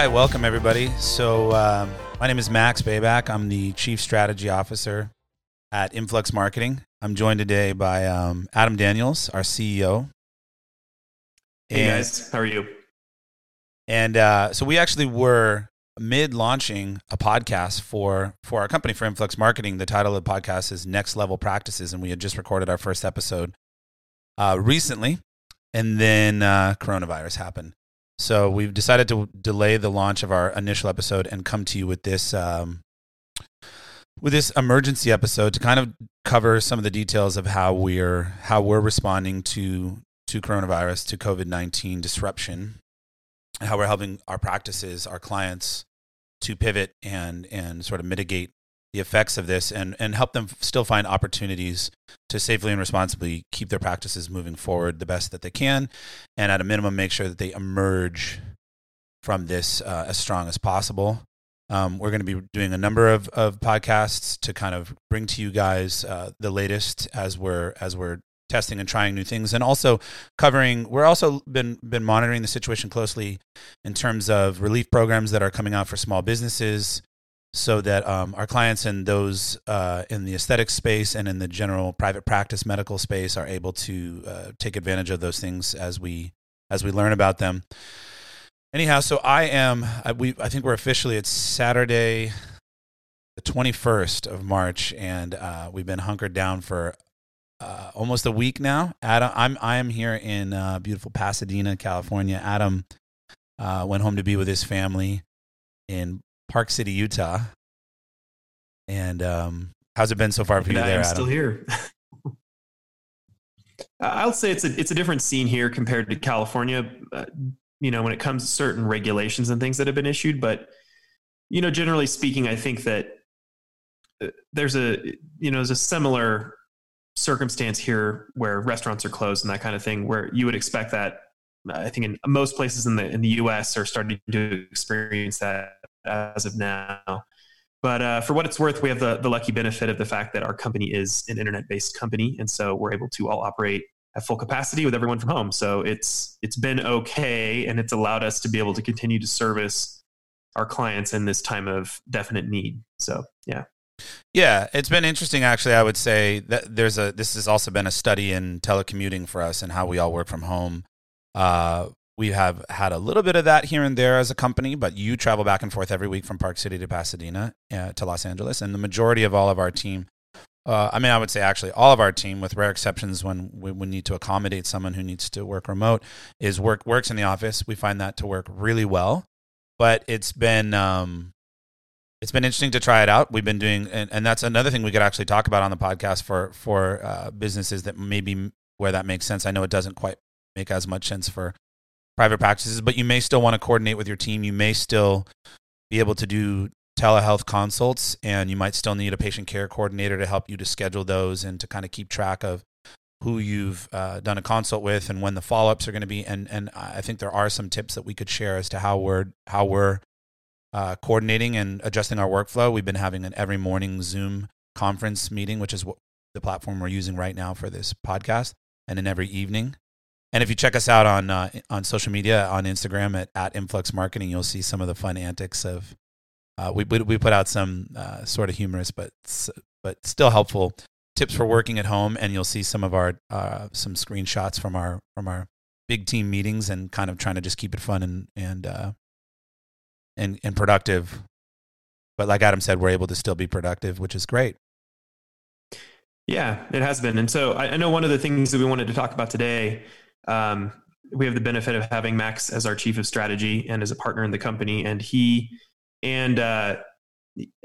Right, welcome everybody. So, um, my name is Max Bayback. I'm the Chief Strategy Officer at Influx Marketing. I'm joined today by um, Adam Daniels, our CEO. Hey guys, how are you? And uh, so we actually were mid launching a podcast for for our company for Influx Marketing. The title of the podcast is Next Level Practices, and we had just recorded our first episode uh, recently, and then uh, coronavirus happened. So we've decided to delay the launch of our initial episode and come to you with this um, with this emergency episode to kind of cover some of the details of how we're how we're responding to to coronavirus to COVID nineteen disruption, how we're helping our practices, our clients, to pivot and and sort of mitigate the effects of this and, and help them still find opportunities to safely and responsibly keep their practices moving forward the best that they can. And at a minimum, make sure that they emerge from this uh, as strong as possible. Um, we're going to be doing a number of, of podcasts to kind of bring to you guys uh, the latest as we're as we're testing and trying new things, and also covering. We're also been been monitoring the situation closely in terms of relief programs that are coming out for small businesses, so that um, our clients and those uh, in the aesthetic space and in the general private practice medical space are able to uh, take advantage of those things as we as we learn about them. Anyhow, so I am. I, we I think we're officially it's Saturday, the twenty first of March, and uh, we've been hunkered down for uh, almost a week now. Adam, I'm I am here in uh, beautiful Pasadena, California. Adam uh, went home to be with his family in Park City, Utah. And um, how's it been so far for you there? I'm Adam? still here. I'll say it's a it's a different scene here compared to California. Uh, you know, when it comes to certain regulations and things that have been issued, but you know, generally speaking, I think that uh, there's a you know there's a similar circumstance here where restaurants are closed and that kind of thing, where you would expect that. I think in most places in the in the U.S. are starting to experience that as of now. But uh, for what it's worth, we have the, the lucky benefit of the fact that our company is an internet based company. And so we're able to all operate at full capacity with everyone from home. So it's it's been okay and it's allowed us to be able to continue to service our clients in this time of definite need. So yeah. Yeah, it's been interesting actually. I would say that there's a this has also been a study in telecommuting for us and how we all work from home. Uh, we have had a little bit of that here and there as a company, but you travel back and forth every week from Park City to Pasadena uh, to Los Angeles, and the majority of all of our team. Uh, I mean, I would say actually all of our team, with rare exceptions when we, we, need to accommodate someone who needs to work remote, is work works in the office. We find that to work really well, but it's been um, it's been interesting to try it out. We've been doing, and, and that's another thing we could actually talk about on the podcast for for uh, businesses that maybe where that makes sense. I know it doesn't quite make as much sense for private practices, but you may still want to coordinate with your team. You may still be able to do telehealth consults, and you might still need a patient care coordinator to help you to schedule those and to kind of keep track of who you've uh, done a consult with and when the follow ups are going to be. And and I think there are some tips that we could share as to how we're how we're uh, coordinating and adjusting our workflow. We've been having an every morning Zoom conference meeting, which is what the platform we're using right now for this podcast, and in every evening and if you check us out on uh, on social media on Instagram at, at Influx Marketing, you'll see some of the fun antics of. Uh, we we put out some uh, sort of humorous but but still helpful tips for working at home, and you'll see some of our uh, some screenshots from our from our big team meetings, and kind of trying to just keep it fun and and uh, and and productive. But like Adam said, we're able to still be productive, which is great. Yeah, it has been. And so I, I know one of the things that we wanted to talk about today um, we have the benefit of having Max as our chief of strategy and as a partner in the company, and he and uh,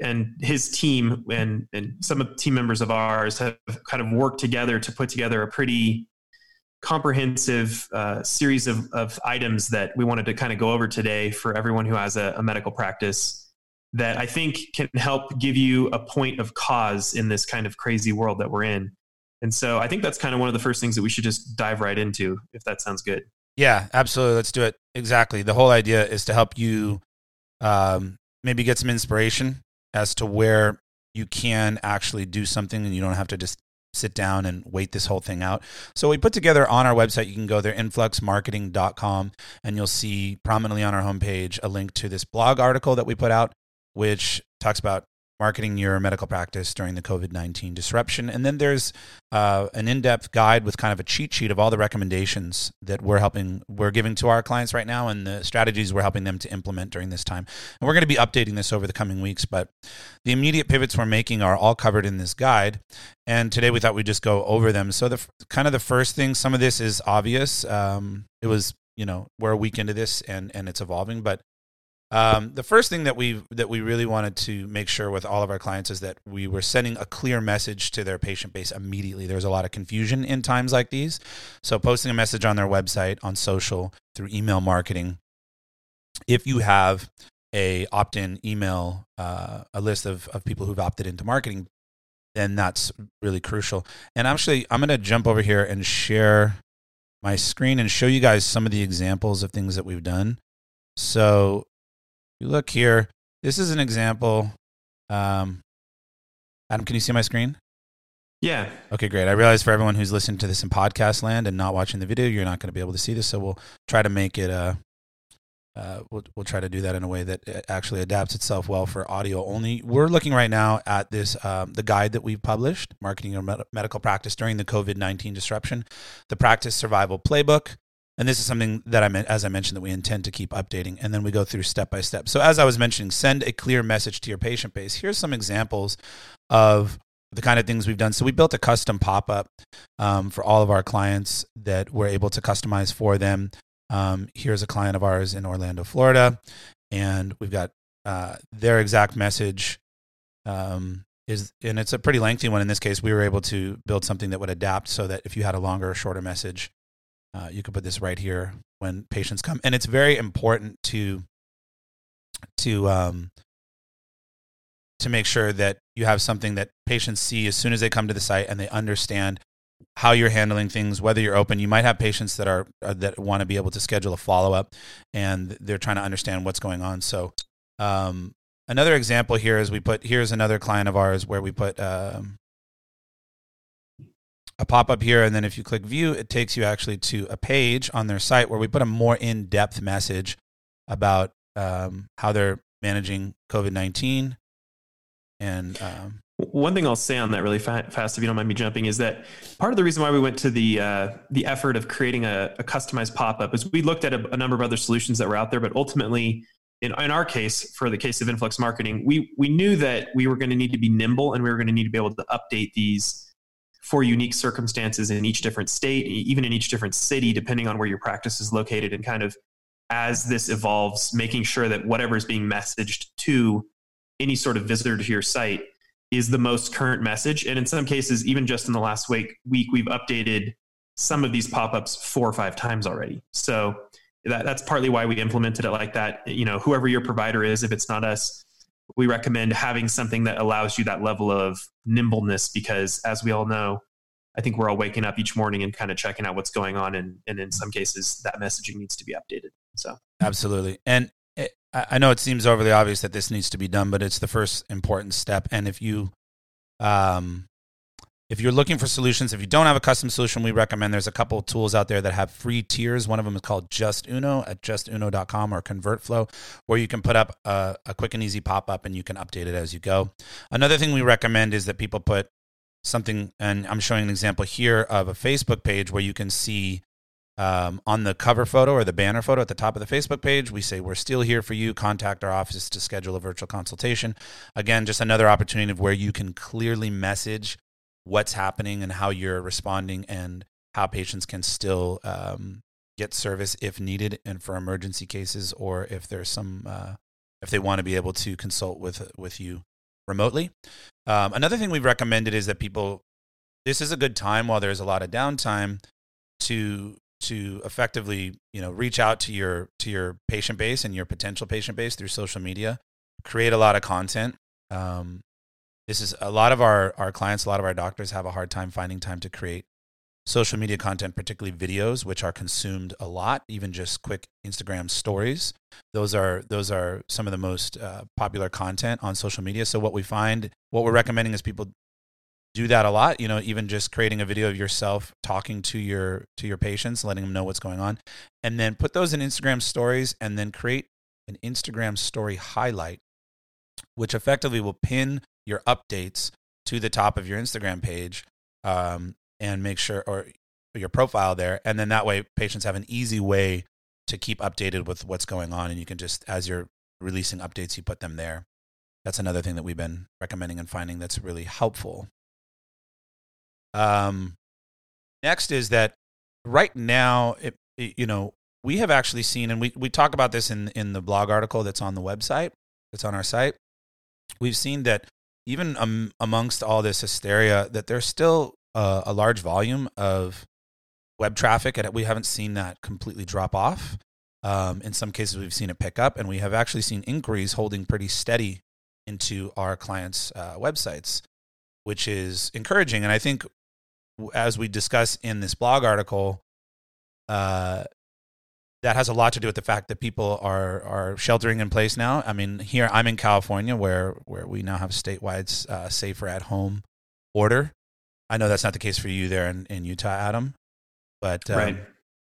and his team and and some team members of ours have kind of worked together to put together a pretty comprehensive uh, series of, of items that we wanted to kind of go over today for everyone who has a, a medical practice that I think can help give you a point of cause in this kind of crazy world that we're in. And so I think that's kind of one of the first things that we should just dive right into, if that sounds good. Yeah, absolutely. Let's do it. Exactly. The whole idea is to help you um, maybe get some inspiration as to where you can actually do something and you don't have to just sit down and wait this whole thing out. So we put together on our website, you can go there, influxmarketing.com, and you'll see prominently on our homepage a link to this blog article that we put out, which talks about marketing your medical practice during the COVID 19 disruption. And then there's uh, an in depth guide with kind of a cheat sheet of all the recommendations that we're helping, we're giving to our clients right now and the strategies we're helping them to implement during this time. And we're going to be updating this over the coming weeks, but the immediate pivots we're making are all covered in this guide. And today we thought we'd just go over them. So, the kind of the first thing, some of this is obvious. Um, it was, you know, we're a week into this and, and it's evolving, but um, the first thing that we that we really wanted to make sure with all of our clients is that we were sending a clear message to their patient base immediately. There's a lot of confusion in times like these, so posting a message on their website, on social, through email marketing. If you have a opt-in email, uh, a list of of people who've opted into marketing, then that's really crucial. And actually, I'm going to jump over here and share my screen and show you guys some of the examples of things that we've done. So you look here, this is an example. Um, Adam, can you see my screen? Yeah. Okay, great. I realize for everyone who's listening to this in podcast land and not watching the video, you're not going to be able to see this. So we'll try to make it. Uh, uh, we'll we'll try to do that in a way that actually adapts itself well for audio only. We're looking right now at this um, the guide that we've published, marketing your med- medical practice during the COVID nineteen disruption, the practice survival playbook. And this is something that I meant, as I mentioned, that we intend to keep updating. And then we go through step by step. So, as I was mentioning, send a clear message to your patient base. Here's some examples of the kind of things we've done. So, we built a custom pop up um, for all of our clients that we're able to customize for them. Um, here's a client of ours in Orlando, Florida, and we've got uh, their exact message. Um, is and it's a pretty lengthy one in this case. We were able to build something that would adapt so that if you had a longer or shorter message, uh, you can put this right here when patients come, and it's very important to to um, to make sure that you have something that patients see as soon as they come to the site and they understand how you're handling things whether you're open. You might have patients that are uh, that want to be able to schedule a follow-up and they're trying to understand what's going on. So um, another example here is we put here's another client of ours where we put um, a pop up here. And then if you click view, it takes you actually to a page on their site where we put a more in depth message about um, how they're managing COVID 19. And um, one thing I'll say on that really fast, if you don't mind me jumping, is that part of the reason why we went to the uh, the effort of creating a, a customized pop up is we looked at a, a, number of other solutions that were out there, but ultimately, in, in our case, for the case of Influx Marketing, we we knew that we were going to need to be nimble and we were going to need to be able to update these for unique circumstances in each different state, even in each different city, depending on where your practice is located, and kind of as this evolves, making sure that whatever is being messaged to any sort of visitor to your site is the most current message. And in some cases, even just in the last week, week we've updated some of these pop-ups four or five times already. So that, that's partly why we implemented it like that. You know, whoever your provider is, if it's not us, we recommend having something that allows you that level of nimbleness because as we all know i think we're all waking up each morning and kind of checking out what's going on and, and in some cases that messaging needs to be updated so. Absolutely. And it, i know it seems overly obvious that this needs to be done but it's the first important step. And if you um if you're looking for solutions, if you don't have a custom solution, we recommend there's a couple of tools out there that have free tiers. One of them is called Justuno at justuno.com or ConvertFlow, where you can put up a, a quick and easy pop up and you can update it as you go. Another thing we recommend is that people put something, and I'm showing an example here of a Facebook page where you can see um, on the cover photo or the banner photo at the top of the Facebook page, we say, We're still here for you. Contact our office to schedule a virtual consultation. Again, just another opportunity of where you can clearly message what's happening and how you're responding and how patients can still um, get service if needed and for emergency cases or if there's some uh, if they want to be able to consult with with you remotely. Um, another thing we've recommended is that people this is a good time while there's a lot of downtime to to effectively you know reach out to your to your patient base and your potential patient base through social media create a lot of content um, this is a lot of our, our clients, a lot of our doctors have a hard time finding time to create social media content, particularly videos, which are consumed a lot, even just quick Instagram stories. Those are those are some of the most uh, popular content on social media. So what we find, what we're recommending is people do that a lot. You know, even just creating a video of yourself talking to your to your patients, letting them know what's going on, and then put those in Instagram stories, and then create an Instagram story highlight, which effectively will pin your updates to the top of your Instagram page, um, and make sure or your profile there, and then that way patients have an easy way to keep updated with what's going on, and you can just as you're releasing updates, you put them there. That's another thing that we've been recommending and finding that's really helpful. Um, next is that right now, it, it, you know, we have actually seen, and we, we talk about this in, in the blog article that's on the website, that's on our site. We've seen that even um, amongst all this hysteria, that there's still a, a large volume of web traffic, and we haven't seen that completely drop off. Um, in some cases, we've seen it pick up, and we have actually seen inquiries holding pretty steady into our clients' uh, websites, which is encouraging. And I think, as we discuss in this blog article, uh, that has a lot to do with the fact that people are are sheltering in place now. I mean, here I'm in California, where where we now have statewide uh, safer at home order. I know that's not the case for you there in, in Utah, Adam, but um, right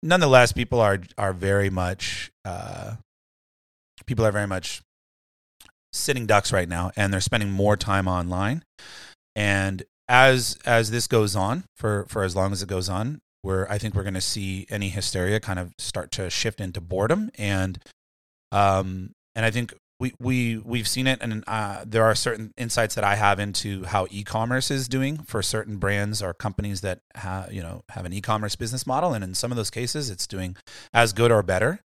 nonetheless, people are are very much uh, people are very much sitting ducks right now, and they're spending more time online. And as as this goes on for for as long as it goes on, we're I think we're going to see any hysteria kind of start to shift into boredom, and um, and I think we we we've seen it, and uh, there are certain insights that I have into how e-commerce is doing for certain brands or companies that have you know have an e-commerce business model, and in some of those cases, it's doing as good or better.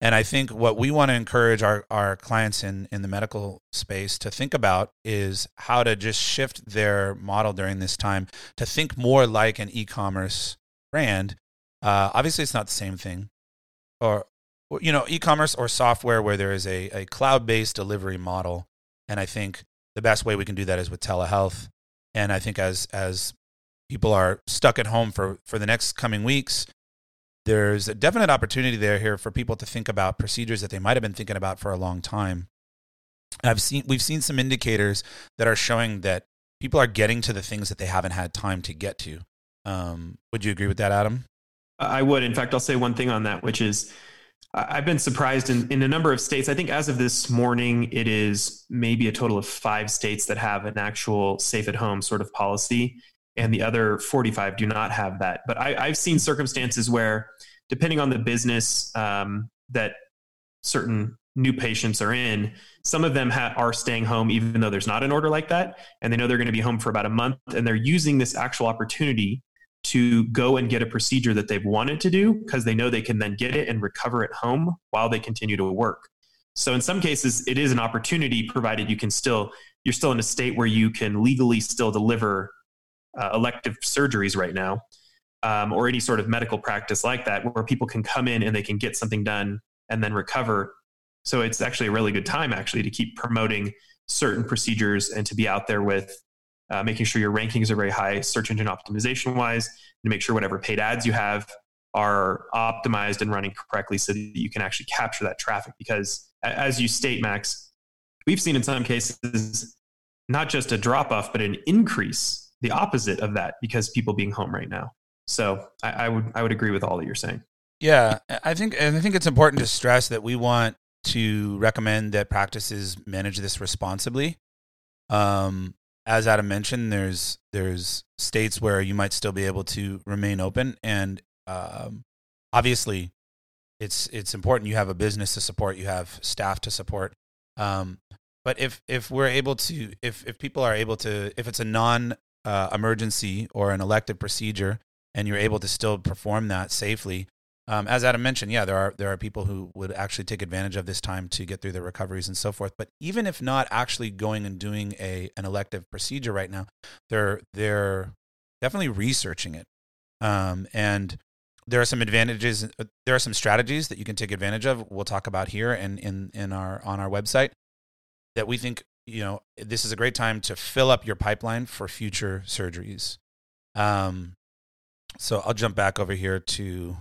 And I think what we want to encourage our, our clients in, in the medical space to think about is how to just shift their model during this time to think more like an e-commerce brand. Uh, obviously, it's not the same thing, or you know, e-commerce or software where there is a, a cloud-based delivery model. And I think the best way we can do that is with telehealth. And I think as as people are stuck at home for for the next coming weeks, there's a definite opportunity there here for people to think about procedures that they might have been thinking about for a long time. I've seen we've seen some indicators that are showing that people are getting to the things that they haven't had time to get to. Um, would you agree with that, Adam? I would. In fact, I'll say one thing on that, which is I've been surprised in, in a number of states. I think as of this morning, it is maybe a total of five states that have an actual safe at home sort of policy, and the other 45 do not have that. But I, have seen circumstances where, depending on the business um, that certain new patients are in, some of them ha- are staying home even though there's not an order like that, and they know they're going to be home for about a month, and they're using this actual opportunity to go and get a procedure that they've wanted to do because they know they can then get it and recover at home while they continue to work. So in some cases, it is an opportunity provided you can still you're still in a state where you can legally still deliver uh, elective surgeries right now, um, or any sort of medical practice like that, where people can come in and they can get something done and then recover. So it's actually a really good time actually to keep promoting certain procedures and to be out there with uh, making sure your rankings are very high search engine optimization wise, to make sure whatever paid ads you have are optimized and running correctly so that you can actually capture that traffic. Because as you state, Max, we've seen in some cases not just a drop off, but an increase, the opposite of that, because people being home right now. So I, I would I would agree with all that you're saying. Yeah, I think and I think it's important to stress that we want to recommend that practices manage this responsibly. Um, as Adam mentioned, there's there's states where you might still be able to remain open, and um, obviously, it's it's important. You have a business to support, you have staff to support. Um, but if if we're able to, if if people are able to, if it's a non uh, emergency or an elective procedure, and you're able to still perform that safely, um, as Adam mentioned, yeah, there are there are people who would actually take advantage of this time to get through their recoveries and so forth. But even if not actually going and doing a an elective procedure right now, they're they're definitely researching it, um, and there are some advantages. Uh, there are some strategies that you can take advantage of. We'll talk about here and in in our on our website that we think you know this is a great time to fill up your pipeline for future surgeries. Um, so I'll jump back over here to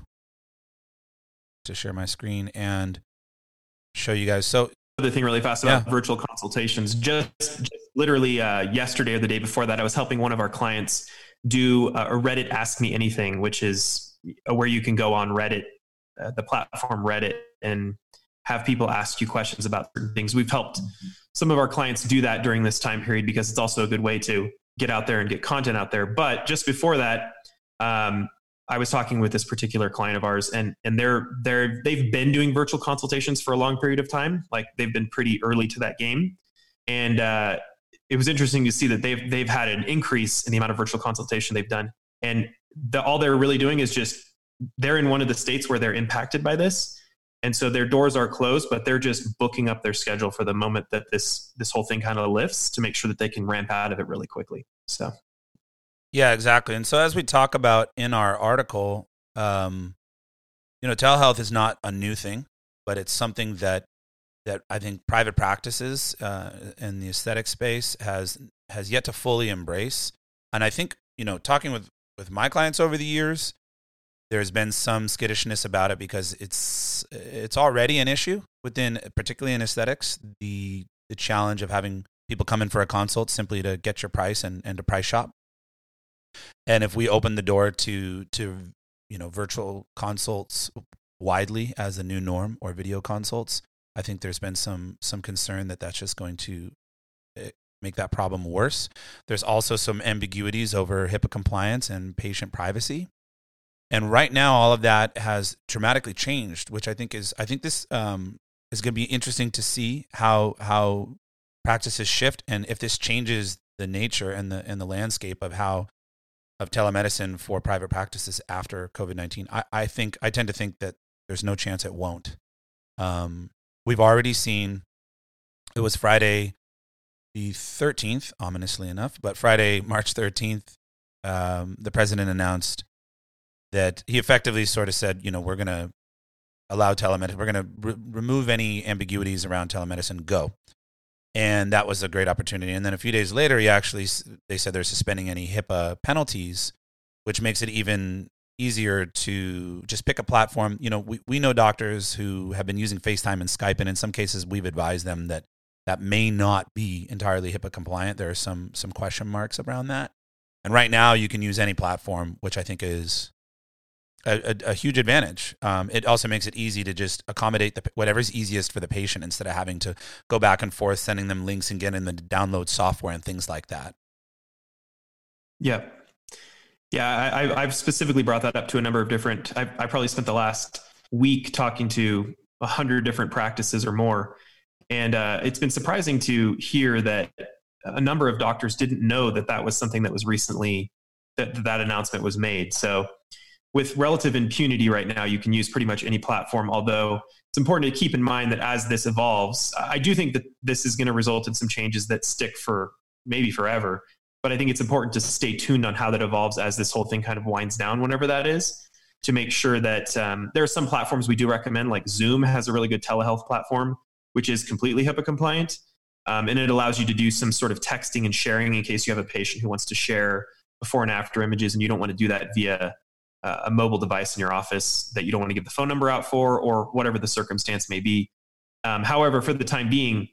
to share my screen and show you guys. So the thing really fast about yeah. virtual consultations, just, just literally uh, yesterday or the day before that, I was helping one of our clients do a Reddit Ask Me Anything, which is where you can go on Reddit, uh, the platform Reddit, and have people ask you questions about certain things. We've helped some of our clients do that during this time period because it's also a good way to get out there and get content out there. But just before that, um, I was talking with this particular client of ours, and and they're they're they've been doing virtual consultations for a long period of time. Like they've been pretty early to that game, and uh, it was interesting to see that they've they've had an increase in the amount of virtual consultation they've done, and the, all they're really doing is just they're in one of the states where they're impacted by this, and so their doors are closed, but they're just booking up their schedule for the moment that this this whole thing kind of lifts to make sure that they can ramp out of it really quickly. So yeah, exactly. And so as we talk about in our article, um, you know, telehealth is not a new thing, but it's something that that I think private practices uh, in the aesthetic space has has yet to fully embrace. And I think you know, talking with with my clients over the years, there's been some skittishness about it because it's it's already an issue within, particularly in aesthetics, the the challenge of having people come in for a consult simply to get your price and, and to price shop. And if we open the door to to you know virtual consults widely as a new norm or video consults, I think there's been some some concern that that's just going to eh, make that problem worse. There's also some ambiguities over HIPAA compliance and patient privacy. And right now, all of that has dramatically changed, which I think is I think this um, is going to be interesting to see how how practices shift and if this changes the nature and the and the landscape of how of telemedicine for private practices after COVID 19. I, I think, I tend to think that there's no chance it won't. Um, we've already seen, it was Friday the 13th, ominously enough, but Friday, March 13th, um, the president announced that he effectively sort of said, you know, we're going to allow telemedicine, we're going to re- remove any ambiguities around telemedicine, go and that was a great opportunity. And then a few days later, he actually they said they're suspending any HIPAA penalties, which makes it even easier to just pick a platform. You know, we, we know doctors who have been using FaceTime and Skype, and in some cases, we've advised them that that may not be entirely HIPAA compliant. There are some some question marks around that. And right now, you can use any platform, which I think is a, a, a huge advantage. Um, it also makes it easy to just accommodate the, whatever's easiest for the patient instead of having to go back and forth, sending them links and getting them to download software and things like that. Yeah. Yeah, I, have specifically brought that up to a number of different. I, I probably spent the last week talking to a hundred different practices or more, and uh, it's been surprising to hear that a number of doctors didn't know that that was something that was recently that that announcement was made. So with relative impunity right now, you can use pretty much any platform. Although it's important to keep in mind that as this evolves, I do think that this is going to result in some changes that stick for maybe forever. But I think it's important to stay tuned on how that evolves as this whole thing kind of winds down, whenever that is, to make sure that um, there are some platforms we do recommend, like Zoom has a really good telehealth platform, which is completely HIPAA compliant. Um, and it allows you to do some sort of texting and sharing in case you have a patient who wants to share before and after images and you don't want to do that via a mobile device in your office that you don't want to give the phone number out for, or whatever the circumstance may be. Um, however, for the time being,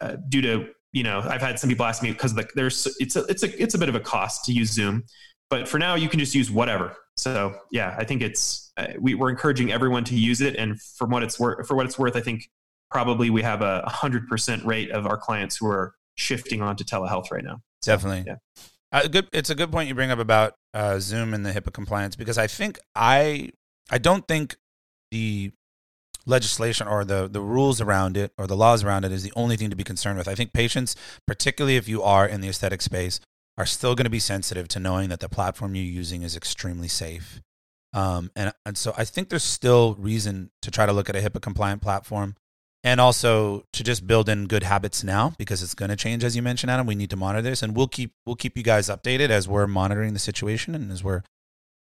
uh, due to you know, I've had some people ask me because the, there's it's a it's a it's a bit of a cost to use Zoom, but for now you can just use whatever. So yeah, I think it's uh, we, we're encouraging everyone to use it, and from what it's worth, for what it's worth, I think probably we have a hundred percent rate of our clients who are shifting onto telehealth right now. So, Definitely, yeah. Uh, good. It's a good point you bring up about uh, Zoom and the HIPAA compliance because I think I I don't think the legislation or the the rules around it or the laws around it is the only thing to be concerned with. I think patients, particularly if you are in the aesthetic space, are still going to be sensitive to knowing that the platform you're using is extremely safe. Um, and and so I think there's still reason to try to look at a HIPAA compliant platform and also to just build in good habits now because it's going to change as you mentioned adam. We need to monitor this and we'll keep we'll keep you guys updated as we're monitoring the situation and as we're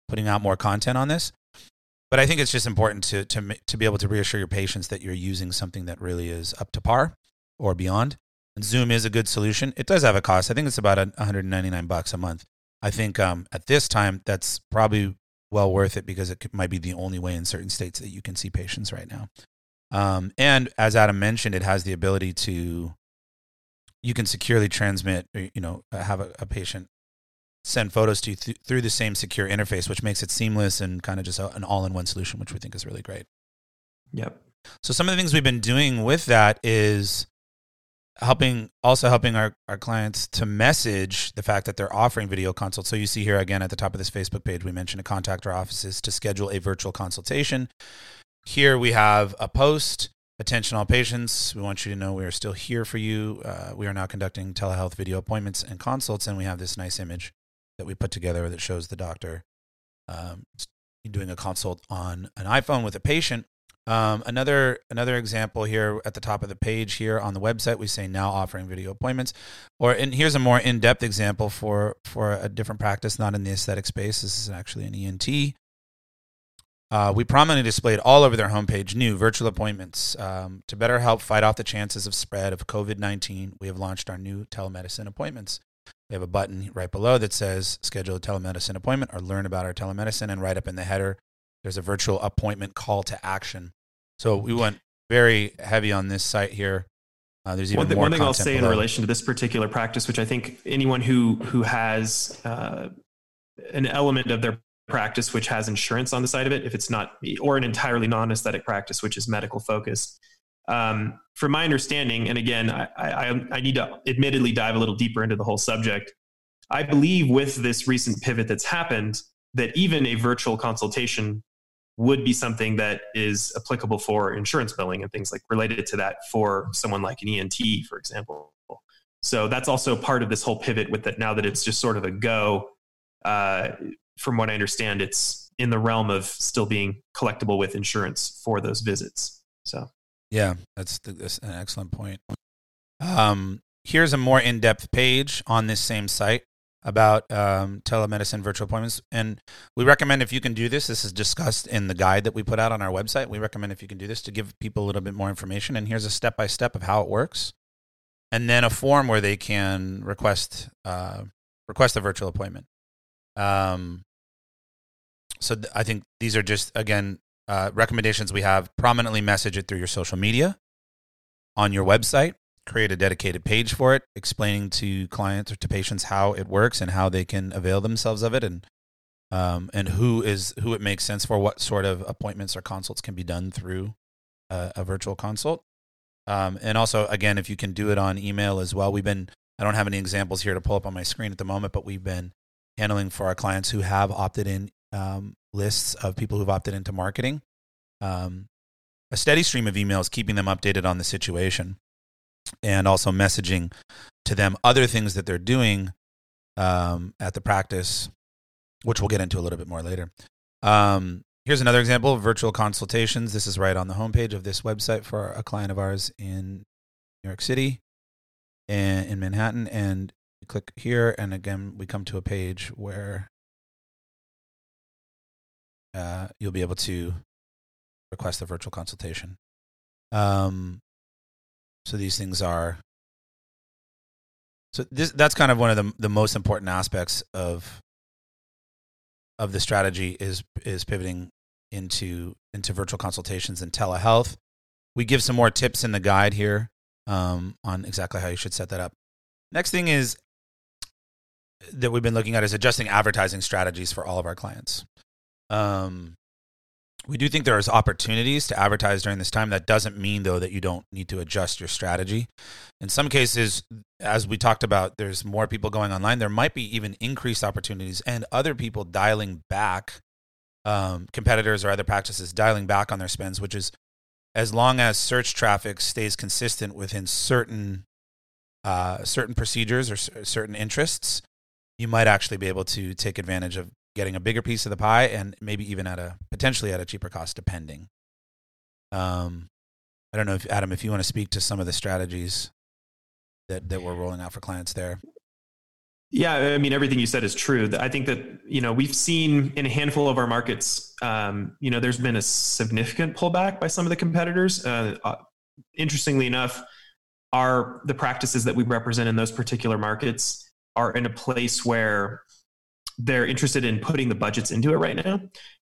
putting out more content on this. But i think it's just important to to to be able to reassure your patients that you're using something that really is up to par or beyond. And zoom is a good solution. It does have a cost. I think it's about 199 bucks a month. I think um, at this time that's probably well worth it because it might be the only way in certain states that you can see patients right now um, and as Adam mentioned, it has the ability to you can securely transmit, you know, have a, a patient send photos to you th- through the same secure interface, which makes it seamless and kind of just a, an all-in-one solution, which we think is really great. Yep. So some of the things we've been doing with that is helping also helping our, our clients to message the fact that they're offering video consults. So you see here again at the top of this Facebook page, we mentioned to contact our offices to schedule a virtual consultation. Here we have a post. Attention all patients. We want you to know we are still here for you. Uh, we are now conducting telehealth video appointments and consults, and we have this nice image that we put together that shows the doctor um, doing a consult on an iPhone with a patient. Um, another another example here at the top of the page here on the website, we say now offering video appointments. Or and here's a more in depth example for for a different practice, not in the aesthetic space. This is actually an ENT. Uh, we prominently displayed all over their homepage new virtual appointments um, to better help fight off the chances of spread of COVID nineteen. We have launched our new telemedicine appointments. We have a button right below that says schedule a telemedicine appointment or learn about our telemedicine. And right up in the header, there's a virtual appointment call to action. So we went very heavy on this site here. Uh, there's even one, thing, more one thing I'll say below. in relation to this particular practice, which I think anyone who who has uh, an element of their practice which has insurance on the side of it, if it's not, or an entirely non-aesthetic practice which is medical focused, um, from my understanding, and again, I, I, I need to admittedly dive a little deeper into the whole subject. I believe with this recent pivot that's happened, that even a virtual consultation would be something that is applicable for insurance billing and things like related to that for someone like an ENT, for example. So that's also part of this whole pivot with that now that it's just sort of a go. Uh, from what I understand, it's in the realm of still being collectible with insurance for those visits. So Yeah, that's, that's an excellent point. Um, here's a more in depth page on this same site about um, telemedicine virtual appointments. And we recommend if you can do this, this is discussed in the guide that we put out on our website. We recommend if you can do this to give people a little bit more information. And here's a step by step of how it works. And then a form where they can request uh, request a virtual appointment. Um, so th- I think these are just again uh, recommendations we have. Prominently message it through your social media, on your website. Create a dedicated page for it, explaining to clients or to patients how it works and how they can avail themselves of it, and um, and who is who it makes sense for. What sort of appointments or consults can be done through a, a virtual consult. Um, and also, again, if you can do it on email as well. We've been I don't have any examples here to pull up on my screen at the moment, but we've been handling for our clients who have opted in um, lists of people who've opted into marketing. Um, a steady stream of emails keeping them updated on the situation and also messaging to them other things that they're doing um, at the practice, which we'll get into a little bit more later. Um, here's another example virtual consultations. This is right on the homepage of this website for a client of ours in New York City and in Manhattan. And click here, and again, we come to a page where uh, you'll be able to request a virtual consultation. Um, so these things are. So this that's kind of one of the the most important aspects of of the strategy is is pivoting into into virtual consultations and telehealth. We give some more tips in the guide here um, on exactly how you should set that up. Next thing is that we've been looking at is adjusting advertising strategies for all of our clients. Um, we do think there is opportunities to advertise during this time. That doesn't mean though that you don't need to adjust your strategy. In some cases, as we talked about, there's more people going online. There might be even increased opportunities and other people dialing back, um, competitors or other practices dialing back on their spends, which is as long as search traffic stays consistent within certain uh, certain procedures or c- certain interests, you might actually be able to take advantage of getting a bigger piece of the pie and maybe even at a potentially at a cheaper cost depending um i don't know if adam if you want to speak to some of the strategies that that we're rolling out for clients there Yeah, I mean everything you said is true. I think that you know we've seen in a handful of our markets, um, you know, there's been a significant pullback by some of the competitors. Uh, uh, interestingly enough, are the practices that we represent in those particular markets are in a place where they're interested in putting the budgets into it right now,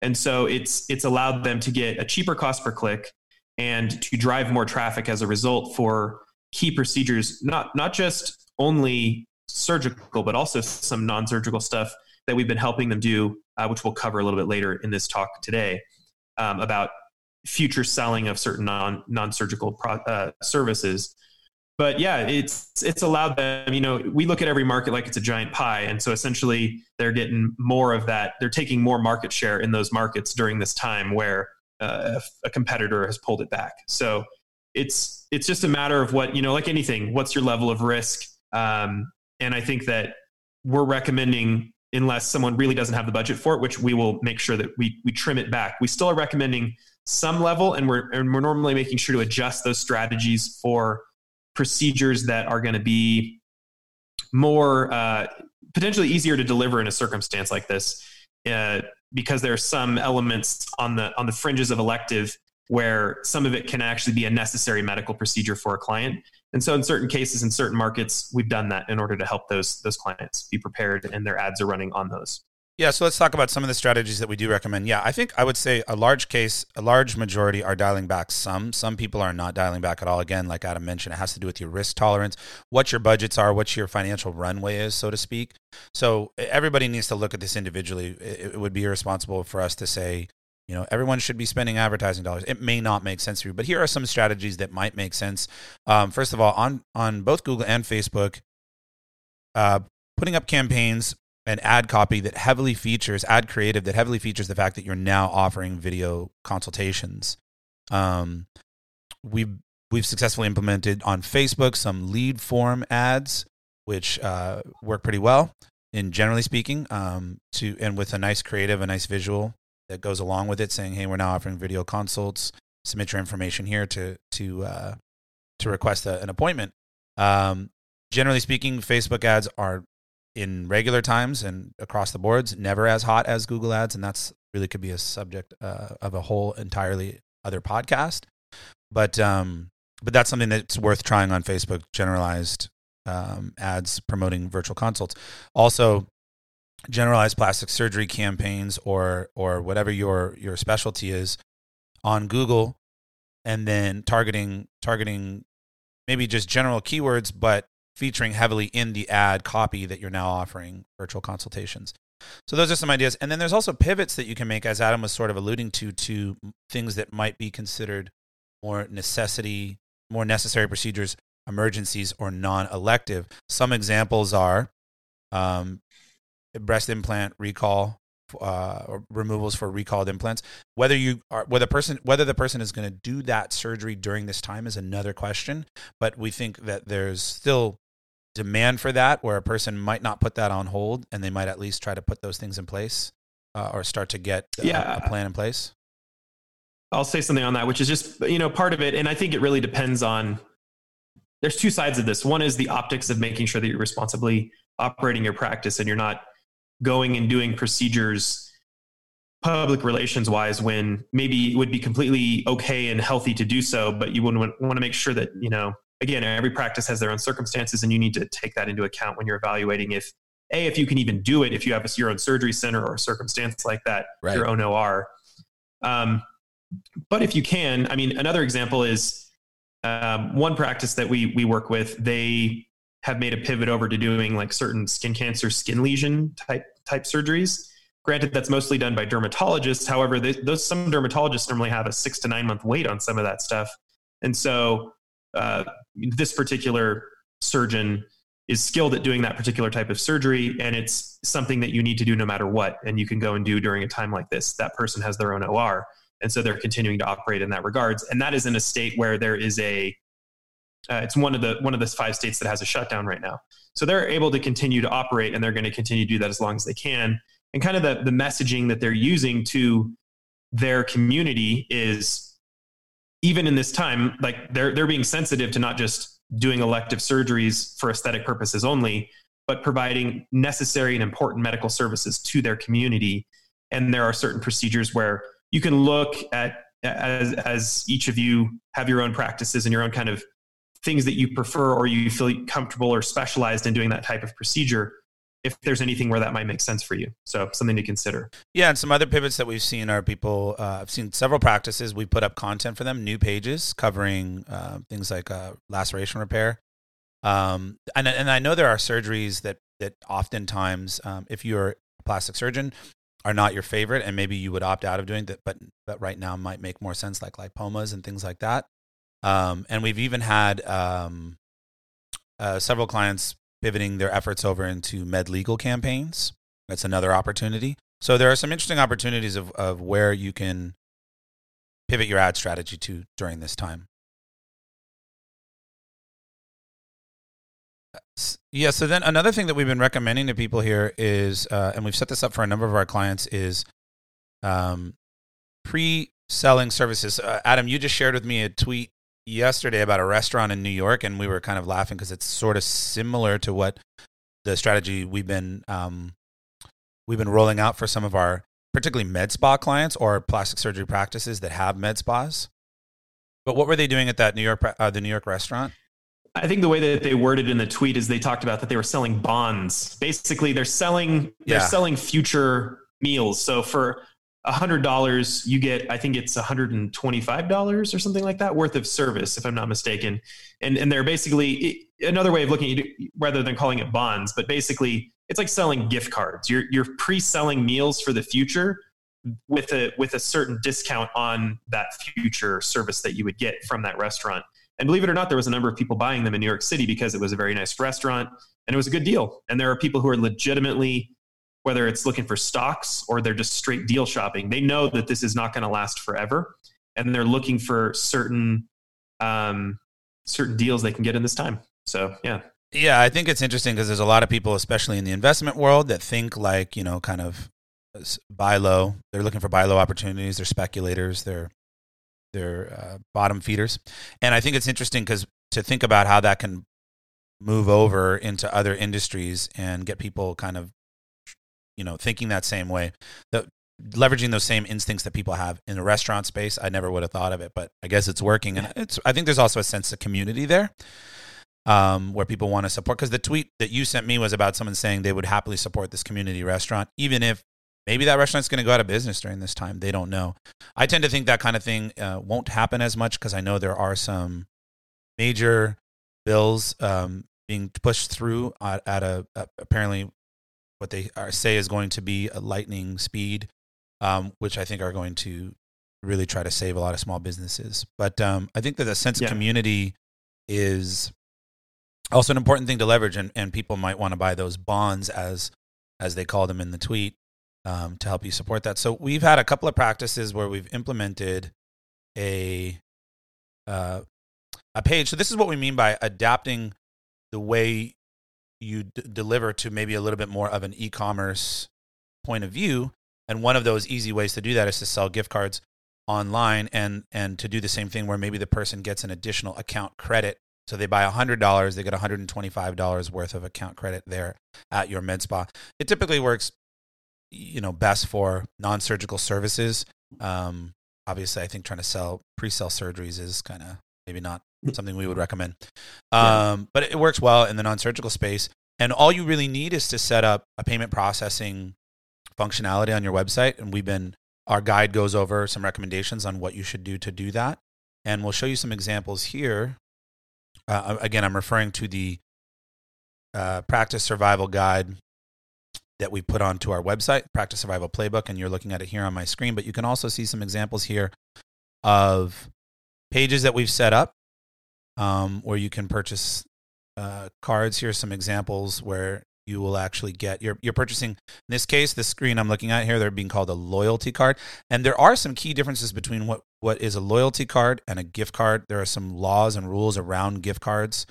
and so it's it's allowed them to get a cheaper cost per click and to drive more traffic as a result for key procedures, not not just only surgical, but also some non-surgical stuff that we've been helping them do, uh, which we'll cover a little bit later in this talk today um, about future selling of certain non non-surgical pro- uh, services. But yeah, it's it's allowed them. You know, we look at every market like it's a giant pie, and so essentially they're getting more of that. They're taking more market share in those markets during this time where uh, a competitor has pulled it back. So it's it's just a matter of what you know, like anything. What's your level of risk? Um, and I think that we're recommending unless someone really doesn't have the budget for it, which we will make sure that we we trim it back. We still are recommending some level, and we're and we're normally making sure to adjust those strategies for procedures that are going to be more uh, potentially easier to deliver in a circumstance like this, uh, because there are some elements on the on the fringes of elective where some of it can actually be a necessary medical procedure for a client. And so in certain cases, in certain markets, we've done that in order to help those those clients be prepared and their ads are running on those. Yeah, so let's talk about some of the strategies that we do recommend. Yeah, I think I would say a large case, a large majority are dialing back some. Some people are not dialing back at all. Again, like Adam mentioned, it has to do with your risk tolerance, what your budgets are, what your financial runway is, so to speak. So everybody needs to look at this individually. It would be irresponsible for us to say, you know, everyone should be spending advertising dollars. It may not make sense for you, but here are some strategies that might make sense. Um, first of all, on on both Google and Facebook, uh, putting up campaigns and ad copy that heavily features ad creative that heavily features the fact that you're now offering video consultations. Um, we've we've successfully implemented on Facebook some lead form ads, which uh, work pretty well. In generally speaking, um, to and with a nice creative, a nice visual that goes along with it, saying, "Hey, we're now offering video consults. Submit your information here to to uh, to request a, an appointment." Um, generally speaking, Facebook ads are in regular times and across the boards never as hot as Google ads, and that's really could be a subject uh, of a whole entirely other podcast. But um, but that's something that's worth trying on Facebook. Generalized um, ads promoting virtual consults. Also, generalized plastic surgery campaigns or or whatever your your specialty is on Google and then targeting targeting maybe just general keywords but featuring heavily in the ad copy that you're now offering virtual consultations. So those are some ideas and then there's also pivots that you can make as Adam was sort of alluding to to things that might be considered more necessity more necessary procedures emergencies or non-elective. Some examples are um, breast implant recall uh, or removals for recalled implants. Whether you are whether person whether the person is going to do that surgery during this time is another question. But we think that there's still demand for that, where a person might not put that on hold, and they might at least try to put those things in place uh, or start to get uh, yeah. a plan in place. I'll say something on that, which is just you know part of it, and I think it really depends on. There's two sides of this. One is the optics of making sure that you're responsibly operating your practice and you're not going and doing procedures public relations wise when maybe it would be completely okay and healthy to do so but you wouldn't want to make sure that you know again every practice has their own circumstances and you need to take that into account when you're evaluating if a if you can even do it if you have a, your own surgery center or a circumstance like that right. your own or um, but if you can i mean another example is um, one practice that we we work with they have made a pivot over to doing like certain skin cancer, skin lesion type type surgeries. Granted, that's mostly done by dermatologists. However, they, those some dermatologists normally have a six to nine month wait on some of that stuff, and so uh, this particular surgeon is skilled at doing that particular type of surgery, and it's something that you need to do no matter what, and you can go and do during a time like this. That person has their own OR, and so they're continuing to operate in that regards, and that is in a state where there is a uh, it's one of the one of the five states that has a shutdown right now. So they're able to continue to operate, and they're going to continue to do that as long as they can. And kind of the the messaging that they're using to their community is even in this time, like they're they're being sensitive to not just doing elective surgeries for aesthetic purposes only, but providing necessary and important medical services to their community. And there are certain procedures where you can look at as as each of you have your own practices and your own kind of things that you prefer or you feel comfortable or specialized in doing that type of procedure if there's anything where that might make sense for you. So something to consider. Yeah, and some other pivots that we've seen are people. Uh, I've seen several practices. We put up content for them, new pages covering uh, things like uh, laceration repair. Um, and and I know there are surgeries that that oftentimes, um, if you're a plastic surgeon, are not your favorite, and maybe you would opt out of doing that, but but right now might make more sense, like lipomas and things like that. Um, and we've even had um, uh, several clients pivoting their efforts over into med legal campaigns. That's another opportunity. So there are some interesting opportunities of, of where you can pivot your ad strategy to during this time. Yeah. So then another thing that we've been recommending to people here is, uh, and we've set this up for a number of our clients, is um, pre-selling services. Uh, Adam, you just shared with me a tweet yesterday about a restaurant in New York, and we were kind of laughing because it's sort of similar to what the strategy we've been um, we've been rolling out for some of our particularly med spa clients or plastic surgery practices that have med spas. But what were they doing at that New York uh, the New York restaurant? I think the way that they worded in the tweet is they talked about that they were selling bonds. Basically, they're selling they're yeah. selling future meals. So for hundred dollars, you get I think it's hundred and twenty five dollars or something like that worth of service, if I'm not mistaken. And and they're basically another way of looking at it, rather than calling it bonds, but basically it's like selling gift cards. You're you're pre selling meals for the future with a with a certain discount on that future service that you would get from that restaurant. And believe it or not, there was a number of people buying them in New York City because it was a very nice restaurant and it was a good deal. And there are people who are legitimately whether it's looking for stocks or they're just straight deal shopping. They know that this is not going to last forever, and they're looking for certain um, certain deals they can get in this time. So yeah. Yeah, I think it's interesting because there's a lot of people, especially in the investment world, that think like you know, kind of buy low. They're looking for buy low opportunities. They're speculators. They're they're uh, bottom feeders, and I think it's interesting because to think about how that can move over into other industries and get people kind of you know thinking that same way. The, leveraging those same instincts that people have in the restaurant space i never would have thought of it but i guess it's working. And it's i think there's also a sense of community there um, where people want to support because the tweet that you sent me was about someone saying they would happily support this community restaurant even if maybe that restaurant's going to go out of business during this time. They don't know. I tend to think that kind of thing uh, won't happen as much because i know there are some major bills um, being pushed through at, at a, a, apparently what they are, say is going to be a lightning speed, um, which I think are going to really try to save a lot of small businesses. But um, I think that the sense yeah. of community is also an important thing to leverage, and, and people might want to buy those bonds as as they call them in the tweet um, to help you support that. So we've had a couple of practices where we've implemented a uh, a page. So this is what we mean by adapting the way you d- deliver to maybe a little bit more of an e-commerce point of view. And one of those easy ways to do that is to sell gift cards online and and to do the same thing where maybe the person gets an additional account credit. So they buy $100 they get $125 worth of account credit there at your med spa. It typically works you know best for non-surgical services. Um, obviously i think trying to sell pre-sell surgeries is kind of maybe not something we would recommend. Um, yeah. But it works well in the non surgical space. And all you really need is to set up a payment processing functionality on your website. And we've been, our guide goes over some recommendations on what you should do to do that. And we'll show you some examples here. Uh, again, I'm referring to the uh, practice survival guide that we put onto our website, Practice Survival Playbook, and you're looking at it here on my screen. But you can also see some examples here of pages that we've set up um, where you can purchase uh, cards. Here's some examples where you will actually get you're you're purchasing in this case the screen I'm looking at here they're being called a loyalty card. And there are some key differences between what what is a loyalty card and a gift card. There are some laws and rules around gift cards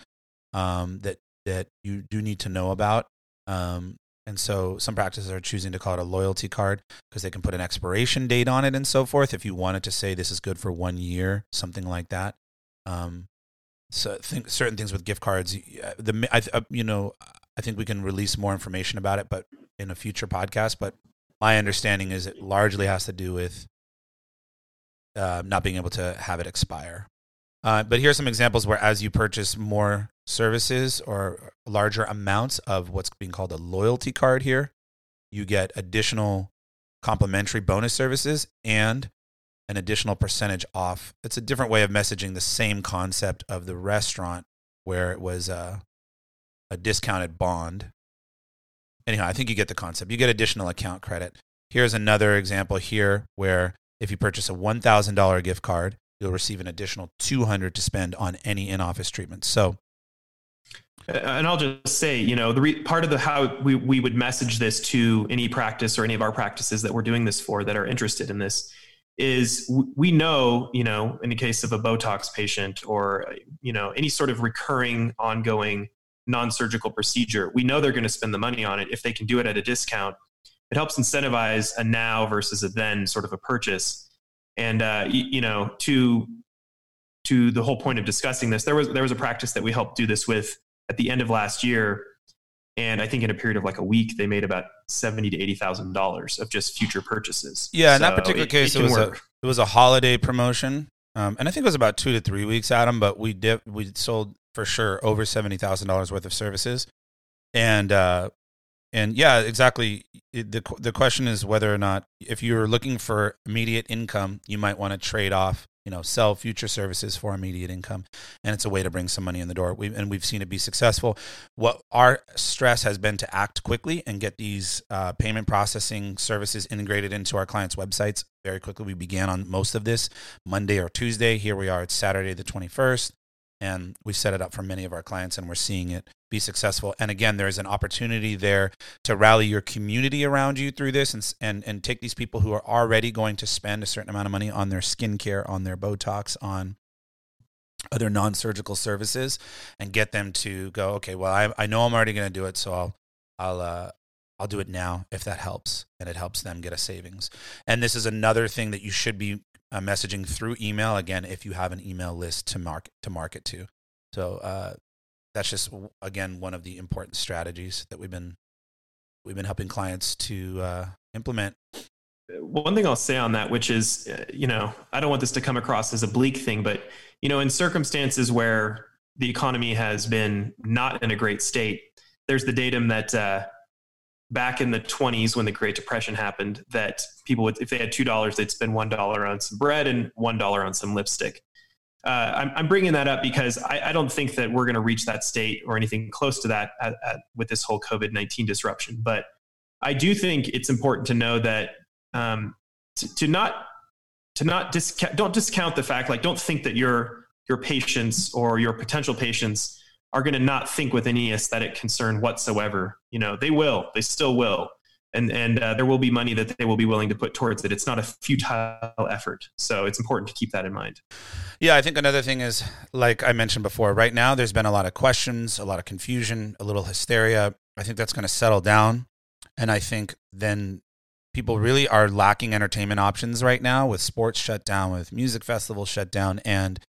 um, that that you do need to know about. Um, and so some practices are choosing to call it a loyalty card because they can put an expiration date on it and so forth. If you wanted to say this is good for one year something like that um, so think certain things with gift cards. The I, uh, you know I think we can release more information about it, but in a future podcast. But my understanding is it largely has to do with uh, not being able to have it expire. Uh, but are some examples where, as you purchase more services or larger amounts of what's being called a loyalty card here, you get additional complimentary bonus services and an additional percentage off. It's a different way of messaging the same concept of the restaurant where it was a, a discounted bond. Anyhow, I think you get the concept. You get additional account credit. Here's another example here where if you purchase a $1,000 gift card, you'll receive an additional 200 to spend on any in-office treatment. So and I'll just say, you know, the re- part of the how we, we would message this to any practice or any of our practices that we're doing this for that are interested in this is we know, you know, in the case of a Botox patient or, you know, any sort of recurring, ongoing non surgical procedure, we know they're going to spend the money on it. If they can do it at a discount, it helps incentivize a now versus a then sort of a purchase. And, uh, you, you know, to, to the whole point of discussing this, there was, there was a practice that we helped do this with at the end of last year and I think in a period of like a week, they made about seventy to eighty thousand dollars of just future purchases. Yeah, so in that particular it, case, it, it was work. a it was a holiday promotion, um, and I think it was about two to three weeks, Adam. But we did we sold for sure over seventy thousand dollars worth of services, and uh, and yeah, exactly. the The question is whether or not if you're looking for immediate income, you might want to trade off you know sell future services for immediate income and it's a way to bring some money in the door. We, and we've seen it be successful. What our stress has been to act quickly and get these uh, payment processing services integrated into our clients websites. Very quickly we began on most of this monday or tuesday. Here we are it's saturday the 21st and we set it up for many of our clients and we're seeing it be successful and again there's an opportunity there to rally your community around you through this and, and and take these people who are already going to spend a certain amount of money on their skincare on their botox on other non-surgical services and get them to go okay well i, I know i'm already going to do it so i'll i'll uh, I'll do it now if that helps and it helps them get a savings. And this is another thing that you should be uh, messaging through email again if you have an email list to market to market to. So uh, that's just again one of the important strategies that we've been we've been helping clients to uh, implement. One thing I'll say on that, which is, uh, you know, I don't want this to come across as a bleak thing, but you know, in circumstances where the economy has been not in a great state, there's the datum that uh, back in the 20s when the Great Depression happened that people would, if they had $2, they'd spend $1 on some bread and $1 on some lipstick. Uh, I'm, I'm, bringing that up because I, I don't think that we're going to reach that state or anything close to that at, at, with this whole COVID 19 disruption. But I do think it's important to know that um, to, to, not to not discount don't discount the fact like don't think that your your patients or your potential patients are going to not think with any aesthetic concern whatsoever. You know, they will, they still will. And, and uh, there will be money that they will be willing to put towards it. It's not a futile effort. So it's important to keep that in mind. Yeah, I think another thing is, like I mentioned before, right now there's been a lot of questions, a lot of confusion, a little hysteria. I think that's going to settle down. And I think then people really are lacking entertainment options right now with sports shut down, with music festivals shut down. And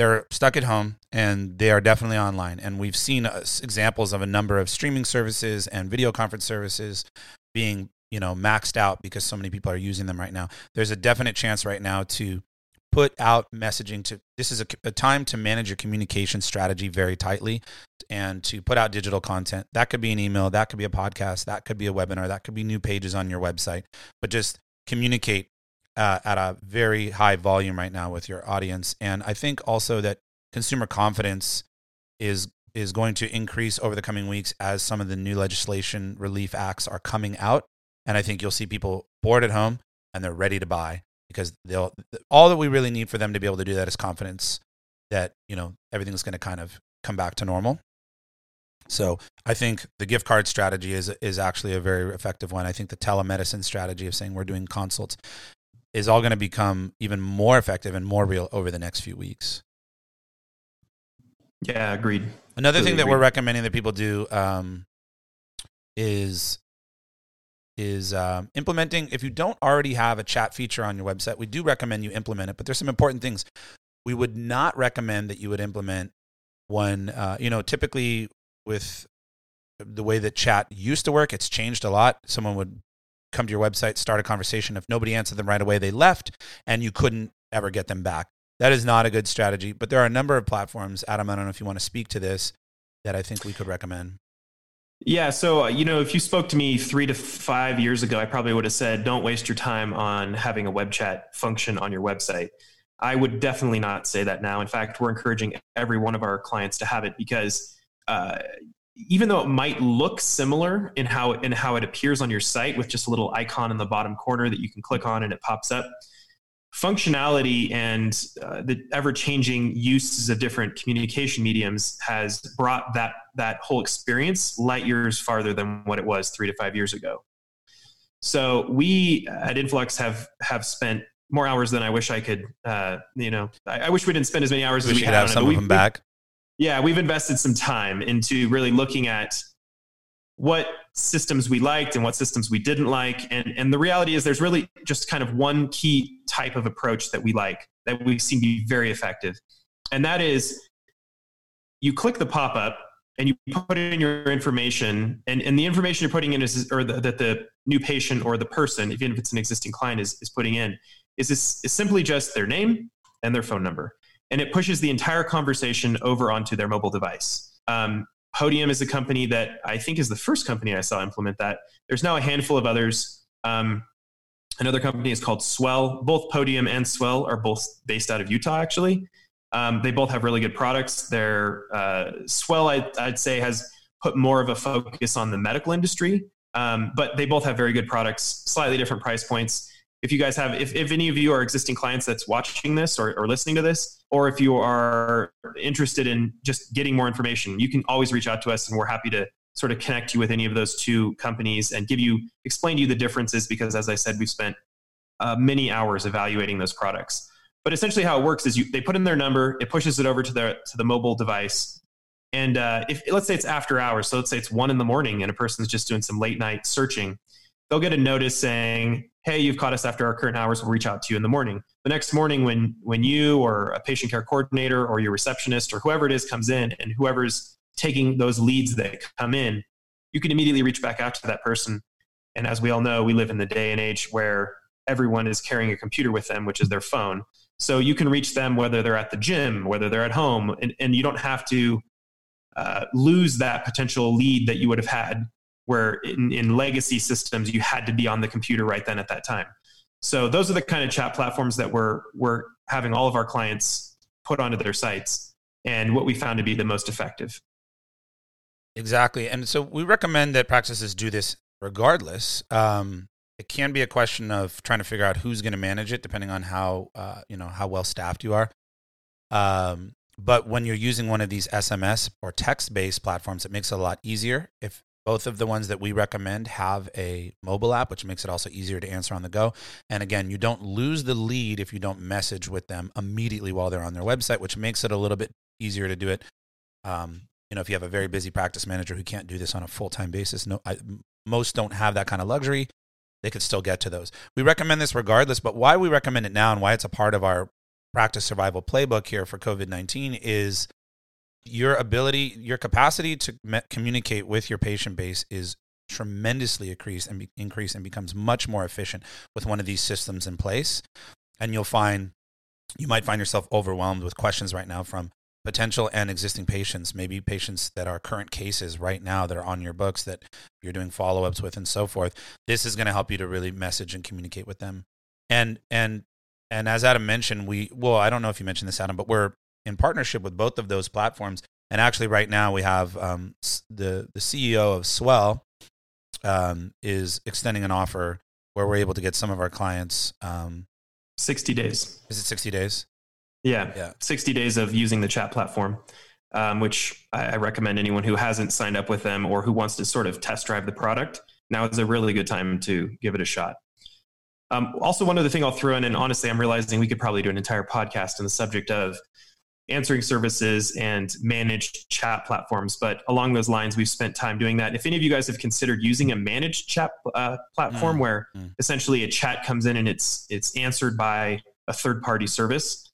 they're stuck at home and they are definitely online. And we've seen uh, examples of a number of streaming services and video conference services being, you know, maxed out because so many people are using them right now. There's a definite chance right now to put out messaging to this is a, a time to manage your communication strategy very tightly and to put out digital content. That could be an email, that could be a podcast, that could be a webinar, that could be new pages on your website, but just communicate uh, at a very high volume right now with your audience. And I think also that consumer confidence is is going to increase over the coming weeks as some of the new legislation relief acts are coming out. And I think you'll see people bored at home and they're ready to buy because they'll all that we really need for them to be able to do that is confidence that you know everything's going to kind of come back to normal. So I think the gift card strategy is is actually a very effective one. I think the telemedicine strategy of saying we're doing consults is all going to become even more effective and more real over the next few weeks. Yeah, agreed. Another thing that agreed. we're recommending that people do um, is is um, implementing. If you don't already have a chat feature on your website, we do recommend you implement it. But there's some important things. We would not recommend that you would implement one. Uh, you know, typically with the way that chat used to work, it's changed a lot. Someone would come to your website, start a conversation. If nobody answered them right away, they left, and you couldn't ever get them back. that is not a good strategy. But there are a number of platforms, Adam. I don't know if you want to speak to this that I think we could recommend. Yeah. So, uh, you know, if you spoke to me three to five years ago, I probably would have said, don't waste your time on having a web chat function on your website. I would definitely not say that now. In fact, we're encouraging every one of our clients to have it because uh, even though it might look similar in how in how it appears on your site with just a little icon in the bottom corner that you can click on and it pops up, functionality and uh, the ever-changing uses of different communication mediums has brought that that whole experience light years farther than what it was three to five years ago. So we at Influx have have spent more hours than I wish I could. Uh, you know, I, I, wish we didn't spend as many hours we as we could have some of them back. Yeah, we've invested some time into really looking at what systems we liked and what systems we didn't like. And, and the reality is, there's really just kind of one key type of approach that we like that we seem to be very effective. And that is you click the pop up and you put in your information, and, and the information you're putting in is, or the, that the new patient or the person, even if it's an existing client, is, is putting in, is, this, is simply just their name and their phone number. And it pushes the entire conversation over onto their mobile device. Um, Podium is a company that I think is the first company I saw implement that. There's now a handful of others. Um, another company is called Swell. Both Podium and Swell are both based out of Utah, actually. Um, they both have really good products. Their uh, Swell, I, would say, has put more of a focus on the medical industry, um, but they both have very good products, slightly different price points if you guys have if, if any of you are existing clients that's watching this or, or listening to this or if you are interested in just getting more information you can always reach out to us and we're happy to sort of connect you with any of those two companies and give you explain to you the differences because as i said we've spent uh, many hours evaluating those products. But essentially how it works is you they put in their number it pushes it over to the to the mobile device and uh, if let's say it's after hours so let's say it's one in the morning and a person's just doing some late night searching they'll get a notice saying hey, you've caught us after our current hours. We'll reach out to you in the morning. The next morning, when when you or a patient care coordinator or your receptionist or whoever it is comes in, and whoever's taking those leads that come in, you can immediately reach back out to that person. And as we all know, we live in the day and age where everyone is carrying a computer with them, which is their phone. So you can reach them whether they're at the gym, whether they're at home, and, and you don't have to uh, lose that potential lead that you would have had where in, in legacy systems you had to be on the computer right then at that time. So those are the kind of chat platforms that we're we're having all of our clients put onto their sites and what we found to be the most effective. Exactly. And so we recommend that practices do this regardless. Um, it can be a question of trying to figure out who's going to manage it depending on how uh, you know how well staffed you are. Um, but when you're using one of these SMS or text based platforms, it makes it a lot easier. If both of the ones that we recommend have a mobile app, which makes it also easier to answer on the go. And again, you don't lose the lead if you don't message with them immediately while they're on their website, which makes it a little bit easier to do it. Um, you know, if you have a very busy practice manager who can't do this on a full time basis, no, I, most don't have that kind of luxury. They could still get to those. We recommend this regardless, but why we recommend it now and why it's a part of our practice survival playbook here for COVID 19 is your ability, your capacity to me- communicate with your patient base is tremendously increased and be- increased and becomes much more efficient with one of these systems in place. And you'll find you might find yourself overwhelmed with questions right now from potential and existing patients, maybe patients that are current cases right now that are on your books that you're doing follow-ups with and so forth. This is going to help you to really message and communicate with them. And and and as Adam mentioned, we well, I don't know if you mentioned this, Adam, but we're in partnership with both of those platforms. And actually, right now we have um, the the CEO of Swell um, is extending an offer where we're able to get some of our clients. Um, sixty days. Is it sixty days? Yeah, yeah. Sixty days of using the chat platform, um, which I, I recommend anyone who hasn't signed up with them or who wants to sort of test drive the product. Now is a really good time to give it a shot. Um, also, one other thing I'll throw in, and honestly, I'm realizing we could probably do an entire podcast on the subject of answering services and managed chat platforms. But along those lines, we've spent time doing that. If any of you guys have considered using a managed chat uh, platform mm. where mm. essentially a chat comes in and it's it's answered by a third party service,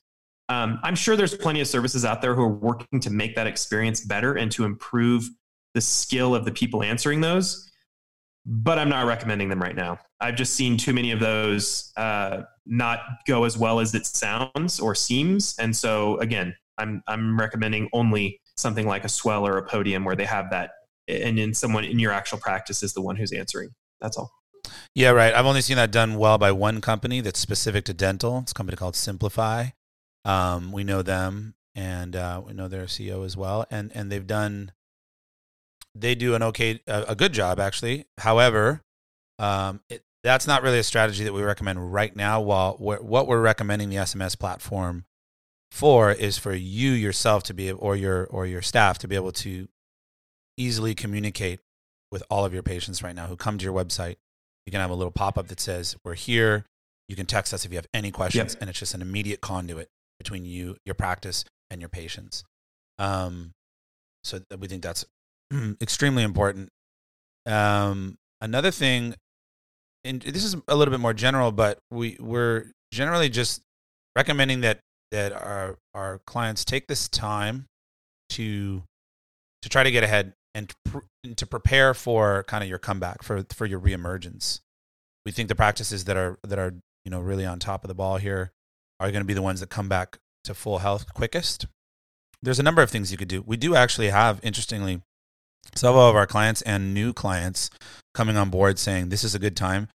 um, I'm sure there's plenty of services out there who are working to make that experience better and to improve the skill of the people answering those. But I'm not recommending them right now. I've just seen too many of those uh, not go as well as it sounds or seems. And so again, I'm I'm recommending only something like a swell or a podium where they have that and then someone in your actual practice is the one who's answering. That's all. Yeah, right. I've only seen that done well by one company that's specific to dental. It's a company called Simplify. Um, we know them, and uh, we know their CEO as well, and and they've done. They do an okay, a, a good job actually. However, um, it, that's not really a strategy that we recommend right now. While we're, what we're recommending the SMS platform for is for you yourself to be or your or your staff to be able to easily communicate with all of your patients right now who come to your website. You can have a little pop up that says, We're here. You can text us if you have any questions. Yep. And it's just an immediate conduit between you, your practice, and your patients. Um, so we think that's extremely important. Um, another thing, and this is a little bit more general, but we, we're generally just recommending that that our our clients take this time to to try to get ahead and, pr- and to prepare for kind of your comeback for for your reemergence. We think the practices that are that are you know really on top of the ball here are going to be the ones that come back to full health quickest. There's a number of things you could do. We do actually have, interestingly, several of our clients and new clients coming on board saying this is a good time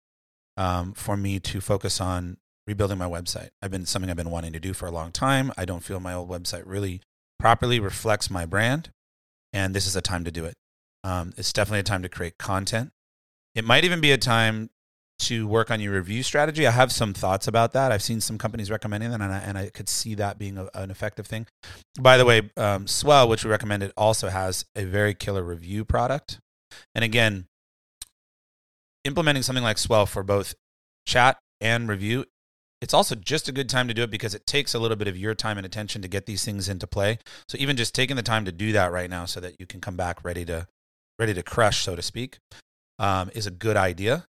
um, for me to focus on rebuilding my website. I've been something I've been wanting to do for a long time. I don't feel my old website really properly reflects my brand and this is a time to do it. Um, it's definitely a time to create content. It might even be a time to work on your review strategy. I have some thoughts about that. I've seen some companies recommending that, and I, and I could see that being a, an effective thing. By the way, um, Swell, which we recommended, also has a very killer review product. And again, implementing something like Swell for both chat and review it's also just a good time to do it because it takes a little bit of your time and attention to get these things into play. So even just taking the time to do that right now, so that you can come back ready to ready to crush, so to speak, um, is a good idea.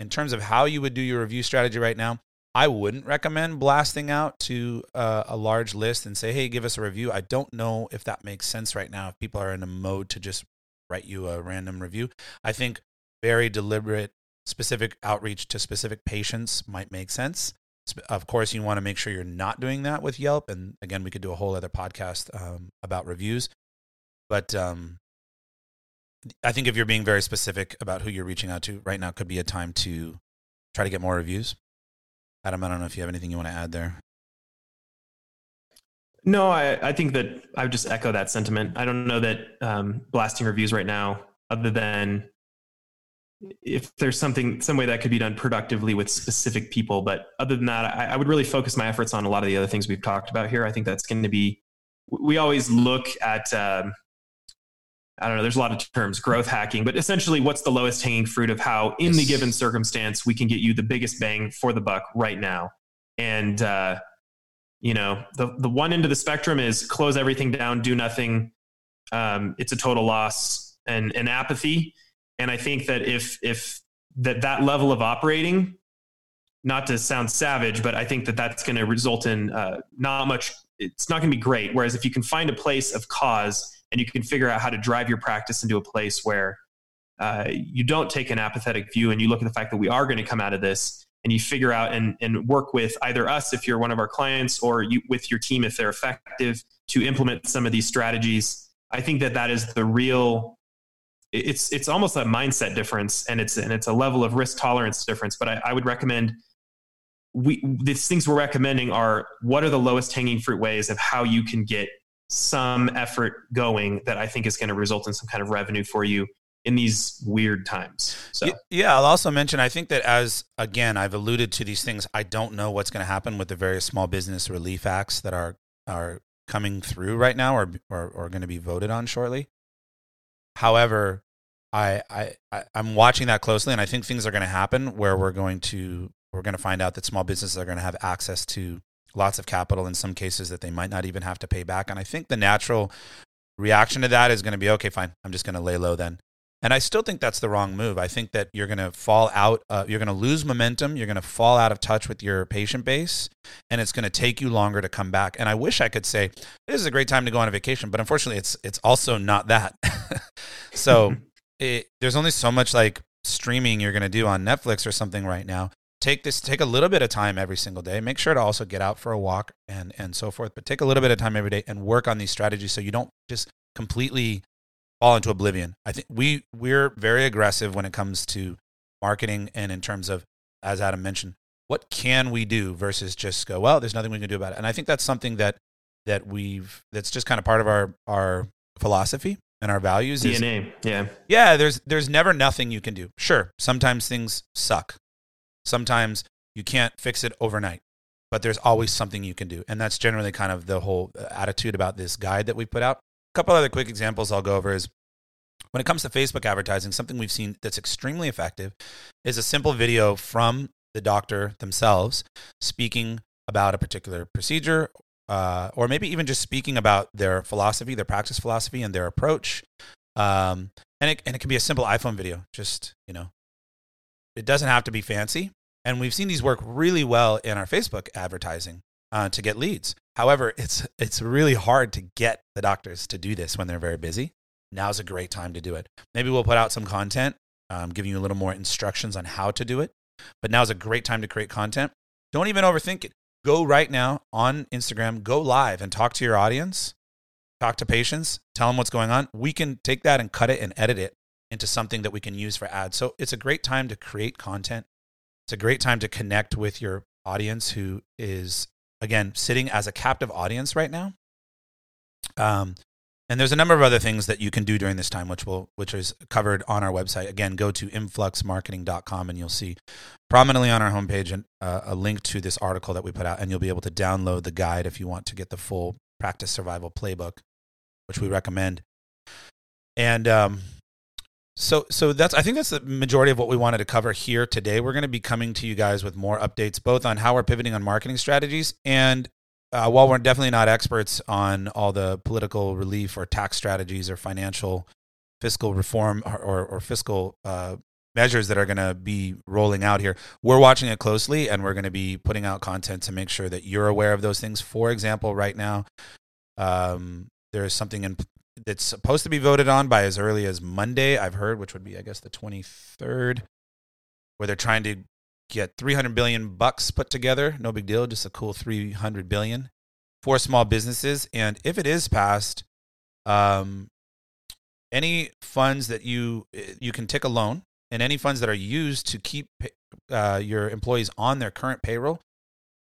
In terms of how you would do your review strategy right now, I wouldn't recommend blasting out to uh, a large list and say, "Hey, give us a review." I don't know if that makes sense right now. If people are in a mode to just write you a random review, I think very deliberate, specific outreach to specific patients might make sense. Of course, you want to make sure you're not doing that with Yelp. And again, we could do a whole other podcast um, about reviews. But um, I think if you're being very specific about who you're reaching out to right now, could be a time to try to get more reviews. Adam, I don't know if you have anything you want to add there. No, I, I think that I would just echo that sentiment. I don't know that um, blasting reviews right now, other than if there's something some way that could be done productively with specific people but other than that I, I, would really focus my efforts on a lot of the other things we've talked about here. I think that's going to be we always look at um, i don't know there's a lot of terms growth hacking but essentially what's the lowest hanging fruit of how in the given circumstance we can get you the biggest bang for the buck right now. And uh, you know the, the one end of the spectrum is close everything down do nothing. Um, it's a total loss. And, and apathy and I think that if if that that level of operating, not to sound savage, but I think that that's going to result in uh, not much. It's not going to be great. Whereas if you can find a place of cause and you can figure out how to drive your practice into a place where uh, you don't take an apathetic view and you look at the fact that we are going to come out of this and you figure out and, and work with either us if you're one of our clients or you with your team if they're effective to implement some of these strategies i think that that is the real it's it's almost a mindset difference and it's and it's a level of risk tolerance difference but i, I would recommend we these things we're recommending are what are the lowest hanging fruit ways of how you can get some effort going that i think is going to result in some kind of revenue for you in these weird times so. Yeah i'll also mention i think that as again i've alluded to these things i don't know what's going to happen with the various small business relief acts that are are coming through right now or or going to be voted on shortly However, I, I, I am watching that closely, and I think things are going to happen where we're going to we're going to find out that small businesses are going to have access to lots of capital in some cases that they might not even have to pay back. And I think the natural reaction to that is going to be okay, fine, I'm just going to lay low then. And I still think that's the wrong move. I think that you're going to fall out, uh, you're going to lose momentum, you're going to fall out of touch with your patient base, and it's going to take you longer to come back. And I wish I could say this is a great time to go on a vacation, but unfortunately, it's it's also not that. so it, there's only so much like streaming you're going to do on Netflix or something right now. take this take a little bit of time every single day make sure to also get out for a walk and and so forth but take a little bit of time every day and work on these strategies so you don't just completely fall into oblivion. I think we we're very aggressive when it comes to marketing and in terms of as adam mentioned what can we do versus just go well there's nothing we can do about it. And i think that's something that that we've that's just kind of part of our our philosophy and our values dna is, yeah. Yeah there's there's never nothing you can do. Sure sometimes things suck. Sometimes you can't fix it overnight, but there's always something you can do. And that's generally kind of the whole uh, attitude about this guide that we put out. Couple other quick examples I'll go over is when it comes to Facebook advertising, something we've seen that's extremely effective is a simple video from the doctor themselves speaking about a particular procedure, uh, or maybe even just speaking about their philosophy, their practice philosophy, and their approach. Um, and it and it can be a simple iPhone video. Just you know, it doesn't have to be fancy. And we've seen these work really well in our Facebook advertising uh, to get leads. However, it's it's really hard to get the doctors to do this when they're very busy. Now's a great time to do it. Maybe we'll put out some content, um, giving you a little more instructions on how to do it. But now's a great time to create content. Don't even overthink it. Go right now on Instagram, go live and talk to your audience, talk to patients, tell them what's going on. We can take that and cut it and edit it into something that we can use for ads. So it's a great time to create content it's a great time to connect with your audience who is, again, sitting as a captive audience right now. Um, and there's a number of other things that you can do during this time, which will which is covered on our website. Again, go to influxmarketing.com and you'll see prominently on our homepage an, uh, a link to this article that we put out, and you'll be able to download the guide if you want to get the full practice survival playbook, which we recommend. And um, so, so that's I think that's the majority of what we wanted to cover here today. We're going to be coming to you guys with more updates, both on how we're pivoting on marketing strategies, and uh, while we're definitely not experts on all the political relief or tax strategies or financial fiscal reform or, or, or fiscal uh, measures that are going to be rolling out here, we're watching it closely, and we're going to be putting out content to make sure that you're aware of those things. For example, right now, um, there is something in that's supposed to be voted on by as early as Monday, I've heard, which would be, I guess, the 23rd, where they're trying to get 300 billion bucks put together. No big deal, just a cool 300 billion for small businesses. And if it is passed, um, any funds that you you can take a loan, and any funds that are used to keep uh, your employees on their current payroll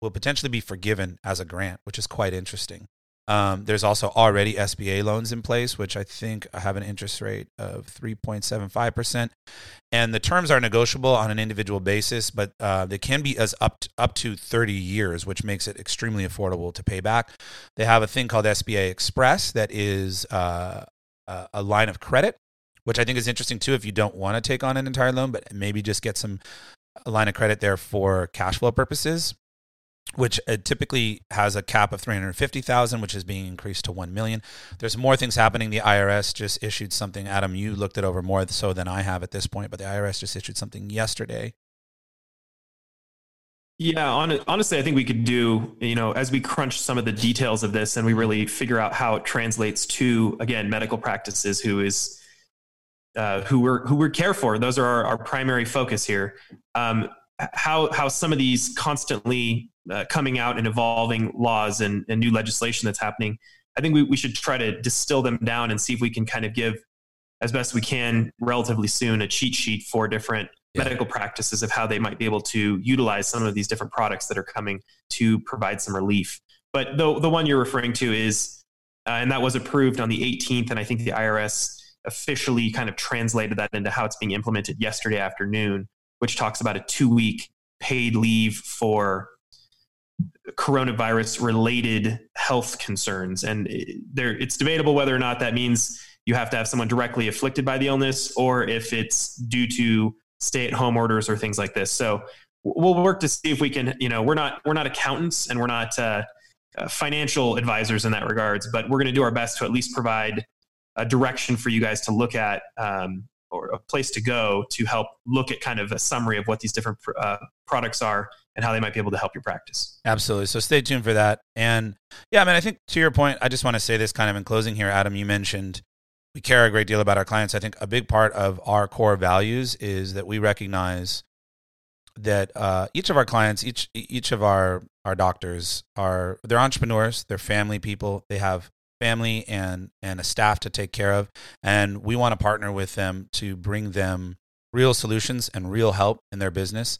will potentially be forgiven as a grant, which is quite interesting. Um, there's also already SBA loans in place, which I think have an interest rate of 3.75%. And the terms are negotiable on an individual basis, but uh, they can be as up to, up to 30 years, which makes it extremely affordable to pay back. They have a thing called SBA Express that is uh, a line of credit, which I think is interesting too if you don't want to take on an entire loan, but maybe just get some line of credit there for cash flow purposes which uh, typically has a cap of 350,000 which is being increased to 1 million. There's more things happening. The IRS just issued something. Adam, you looked it over more so than I have at this point, but the IRS just issued something yesterday. Yeah, honestly, I think we could do, you know, as we crunch some of the details of this and we really figure out how it translates to, again, medical practices who is, uh, who we're, who we care for. Those are our, our primary focus here. Um, how, how some of these constantly uh, coming out and evolving laws and, and, new legislation that's happening, I think we, we should try to distill them down and see if we can kind of give, as best we can, relatively soon, a cheat sheet for different yeah. medical practices of how they might be able to utilize some of these different products that are coming to provide some relief. But the, the one you're referring to is, uh, and that was approved on the 18th, and I think the IRS officially kind of translated that into how it's being implemented yesterday afternoon, which talks about a two week paid leave for coronavirus related health concerns. And there, it's debatable whether or not that means you have to have someone directly afflicted by the illness or if it's due to stay at home orders or things like this. So we'll work to see if we can, you know, we're not, we're not accountants and we're not uh, uh, financial advisors in that regards, but we're going to do our best to at least provide a direction for you guys to look at um, or a place to go to help look at kind of a summary of what these different uh, products are and how they might be able to help your practice. Absolutely. So stay tuned for that. And yeah, I mean, I think to your point, I just want to say this kind of in closing here, Adam. You mentioned we care a great deal about our clients. I think a big part of our core values is that we recognize that uh, each of our clients, each each of our our doctors are they're entrepreneurs, they're family people, they have family and and a staff to take care of, and we want to partner with them to bring them real solutions and real help in their business.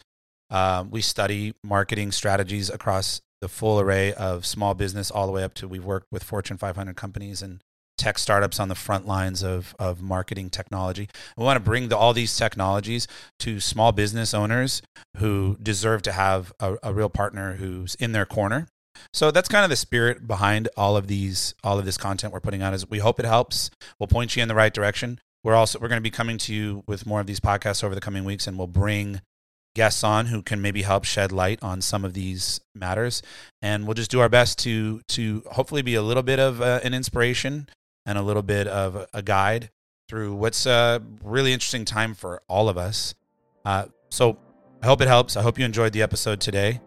Um, we study marketing strategies across the full array of small business, all the way up to we've worked with Fortune 500 companies and tech startups on the front lines of, of marketing technology. We want to bring the, all these technologies to small business owners who deserve to have a, a real partner who's in their corner. So that's kind of the spirit behind all of these, all of this content we're putting out. Is we hope it helps. We'll point you in the right direction. We're also we're going to be coming to you with more of these podcasts over the coming weeks, and we'll bring guests on who can maybe help shed light on some of these matters and we'll just do our best to to hopefully be a little bit of uh, an inspiration and a little bit of a guide through what's a really interesting time for all of us. Uh, so I hope it helps. I hope you enjoyed the episode today,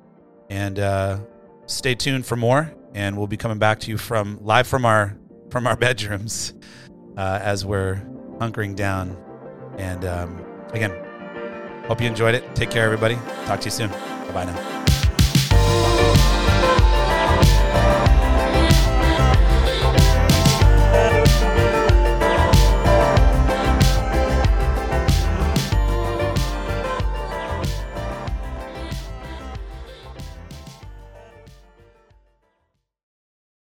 and uh, stay tuned for more. And we'll be coming back to you from live from our from our bedrooms uh, as we're hunkering down. And um, again, hope you enjoyed it. Take care, everybody. Talk to you soon. Bye bye now.